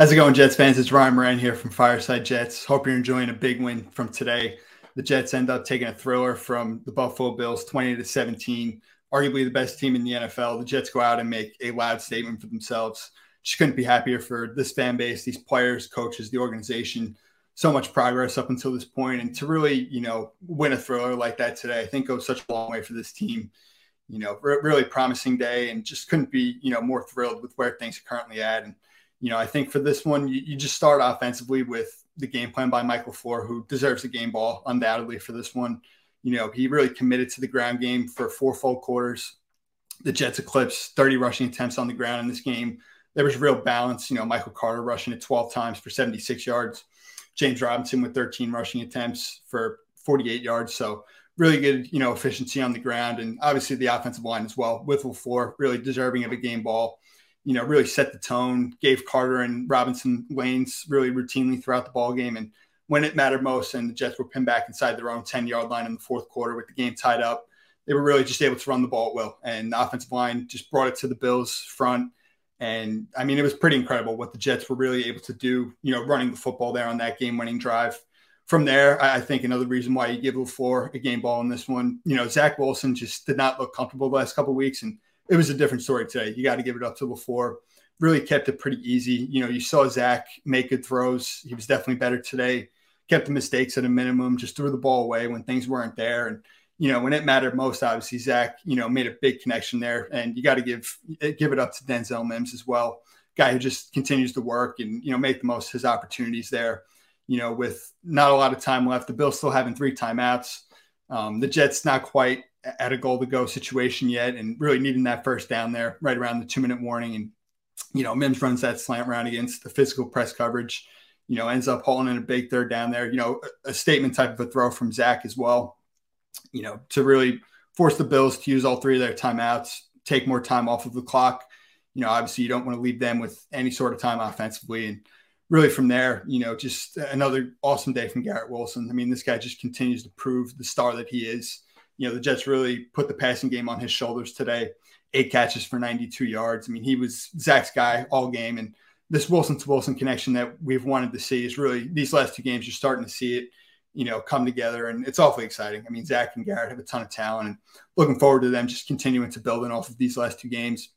How's it going, Jets fans? It's Ryan Moran here from Fireside Jets. Hope you're enjoying a big win from today. The Jets end up taking a thriller from the Buffalo Bills 20 to 17, arguably the best team in the NFL. The Jets go out and make a loud statement for themselves. Just couldn't be happier for this fan base, these players, coaches, the organization. So much progress up until this point, and to really, you know, win a thriller like that today, I think goes such a long way for this team. You know, re- really promising day, and just couldn't be, you know, more thrilled with where things are currently at. And you know, I think for this one, you, you, just start offensively with the game plan by Michael LaFleur, who deserves the game ball undoubtedly for this one. You know, he really committed to the ground game for four full quarters. The Jets eclipsed 30 rushing attempts on the ground in this game. There was real balance. You know, Michael Carter rushing it 12 times for 76 yards. James Robinson with 13 rushing attempts for 48 yards. So really good, you know, efficiency on the ground. And obviously the offensive line as well with LaFleur, really deserving of a game ball you know, really set the tone, gave Carter and Robinson lanes really routinely throughout the ball game. And when it mattered most, and the Jets were pinned back inside their own 10 yard line in the fourth quarter with the game tied up, they were really just able to run the ball at will. And the offensive line just brought it to the Bills front. And I mean, it was pretty incredible what the Jets were really able to do, you know, running the football there on that game winning drive. From there, I think another reason why you give LaFleur a game ball in this one, you know, Zach Wilson just did not look comfortable the last couple weeks. And it was a different story today. You got to give it up to LaFleur. Really kept it pretty easy. You know, you saw Zach make good throws. He was definitely better today. Kept the mistakes at a minimum. Just threw the ball away when things weren't there. And you know, when it mattered most, obviously Zach, you know, made a big connection there. And you got to give give it up to Denzel Mims as well, guy who just continues to work and you know make the most of his opportunities there. You know, with not a lot of time left, the Bills still having three timeouts. Um, the Jets not quite at a goal to go situation yet and really needing that first down there right around the two minute warning. And, you know, Mims runs that slant round against the physical press coverage, you know, ends up hauling in a big third down there, you know, a, a statement type of a throw from Zach as well, you know, to really force the Bills to use all three of their timeouts, take more time off of the clock. You know, obviously you don't want to leave them with any sort of time offensively. And, really from there, you know, just another awesome day from Garrett Wilson. I mean, this guy just continues to prove the star that he is you know, the Jets really put the passing game on his shoulders today. Eight catches for 92 yards. I mean, he was Zach's guy all game. And this Wilson to Wilson connection that we've wanted to see is really these last two games, you're starting to see it, you know, come together. And it's awfully exciting. I mean, Zach and Garrett have a ton of talent and looking forward to them just continuing to build off of these last two games.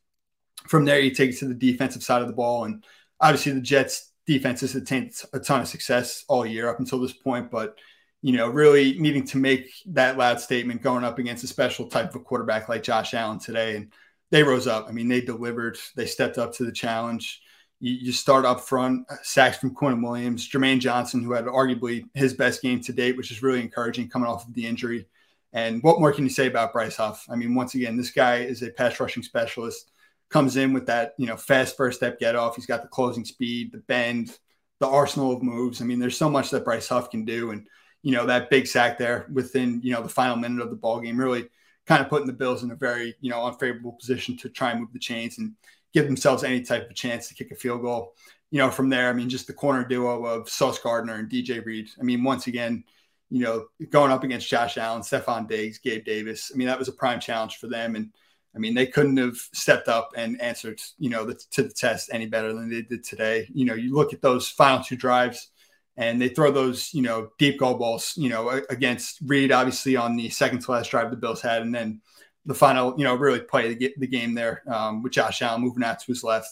From there, you take it to the defensive side of the ball. And obviously, the Jets defense has attained a ton of success all year up until this point. But you know, really needing to make that loud statement going up against a special type of quarterback like Josh Allen today. And they rose up. I mean, they delivered, they stepped up to the challenge. You, you start up front, uh, sacks from Quinnen Williams, Jermaine Johnson, who had arguably his best game to date, which is really encouraging coming off of the injury. And what more can you say about Bryce Huff? I mean, once again, this guy is a pass rushing specialist, comes in with that, you know, fast first step get off. He's got the closing speed, the bend, the arsenal of moves. I mean, there's so much that Bryce Huff can do. And you know, that big sack there within, you know, the final minute of the ball game, really kind of putting the Bills in a very, you know, unfavorable position to try and move the chains and give themselves any type of chance to kick a field goal. You know, from there, I mean, just the corner duo of Sauce Gardner and DJ Reed. I mean, once again, you know, going up against Josh Allen, Stefon Diggs, Gabe Davis. I mean, that was a prime challenge for them. And I mean, they couldn't have stepped up and answered, you know, the, to the test any better than they did today. You know, you look at those final two drives and they throw those, you know, deep goal balls, you know, against Reed, obviously on the second to last drive the Bills had, and then the final, you know, really play the, the game there um, with Josh Allen moving out to his left,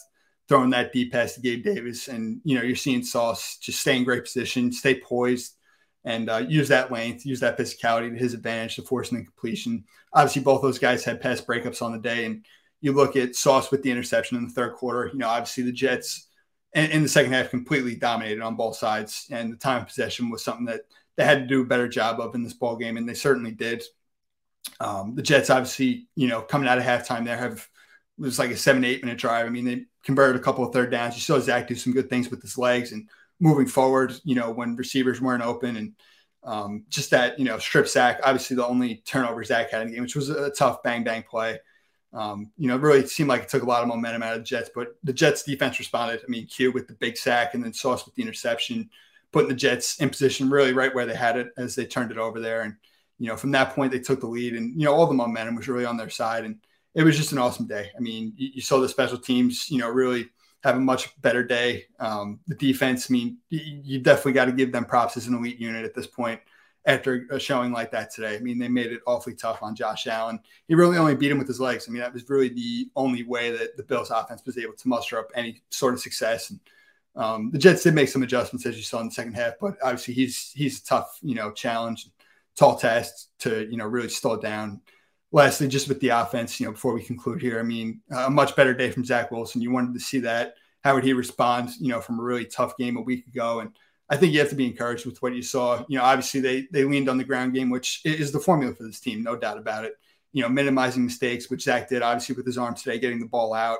throwing that deep pass to Gabe Davis, and you know, you're seeing Sauce just stay in great position, stay poised, and uh, use that length, use that physicality to his advantage to force an incompletion. Obviously, both those guys had pass breakups on the day, and you look at Sauce with the interception in the third quarter. You know, obviously the Jets and in the second half completely dominated on both sides. And the time possession was something that they had to do a better job of in this ball game, and they certainly did. Um, the Jets, obviously, you know, coming out of halftime, there have it was like a seven eight minute drive. I mean, they converted a couple of third downs. You saw Zach do some good things with his legs and moving forward. You know, when receivers weren't open and um, just that you know strip sack. Obviously, the only turnover Zach had in the game, which was a tough bang bang play. Um, you know, it really seemed like it took a lot of momentum out of the Jets, but the Jets defense responded. I mean, Q with the big sack and then Sauce with the interception, putting the Jets in position really right where they had it as they turned it over there. And, you know, from that point, they took the lead and, you know, all the momentum was really on their side. And it was just an awesome day. I mean, you, you saw the special teams, you know, really have a much better day. Um, the defense, I mean, you definitely got to give them props as an elite unit at this point after a showing like that today. I mean, they made it awfully tough on Josh Allen. He really only beat him with his legs. I mean, that was really the only way that the Bills offense was able to muster up any sort of success. And um, the Jets did make some adjustments as you saw in the second half, but obviously he's he's a tough, you know, challenge, tall test to you know really slow down. Lastly, just with the offense, you know, before we conclude here, I mean, a much better day from Zach Wilson. You wanted to see that. How would he respond, you know, from a really tough game a week ago? And I think you have to be encouraged with what you saw. You know, obviously they they leaned on the ground game, which is the formula for this team, no doubt about it. You know, minimizing mistakes, which Zach did, obviously with his arm today, getting the ball out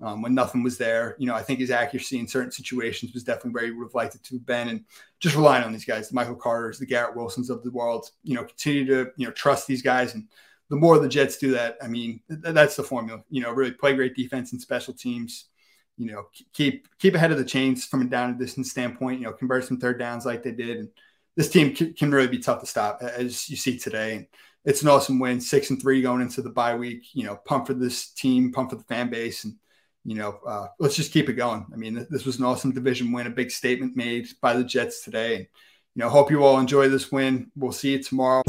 um, when nothing was there. You know, I think his accuracy in certain situations was definitely where he would have liked it to have been, and just relying on these guys, the Michael Carters, the Garrett Wilsons of the world. You know, continue to you know trust these guys, and the more the Jets do that, I mean, th- that's the formula. You know, really play great defense and special teams you know, keep keep ahead of the chains from a down and distance standpoint. You know, convert some third downs like they did, and this team can, can really be tough to stop, as you see today. And it's an awesome win, six and three going into the bye week. You know, pump for this team, pump for the fan base, and you know, uh, let's just keep it going. I mean, this was an awesome division win, a big statement made by the Jets today. And, you know, hope you all enjoy this win. We'll see you tomorrow.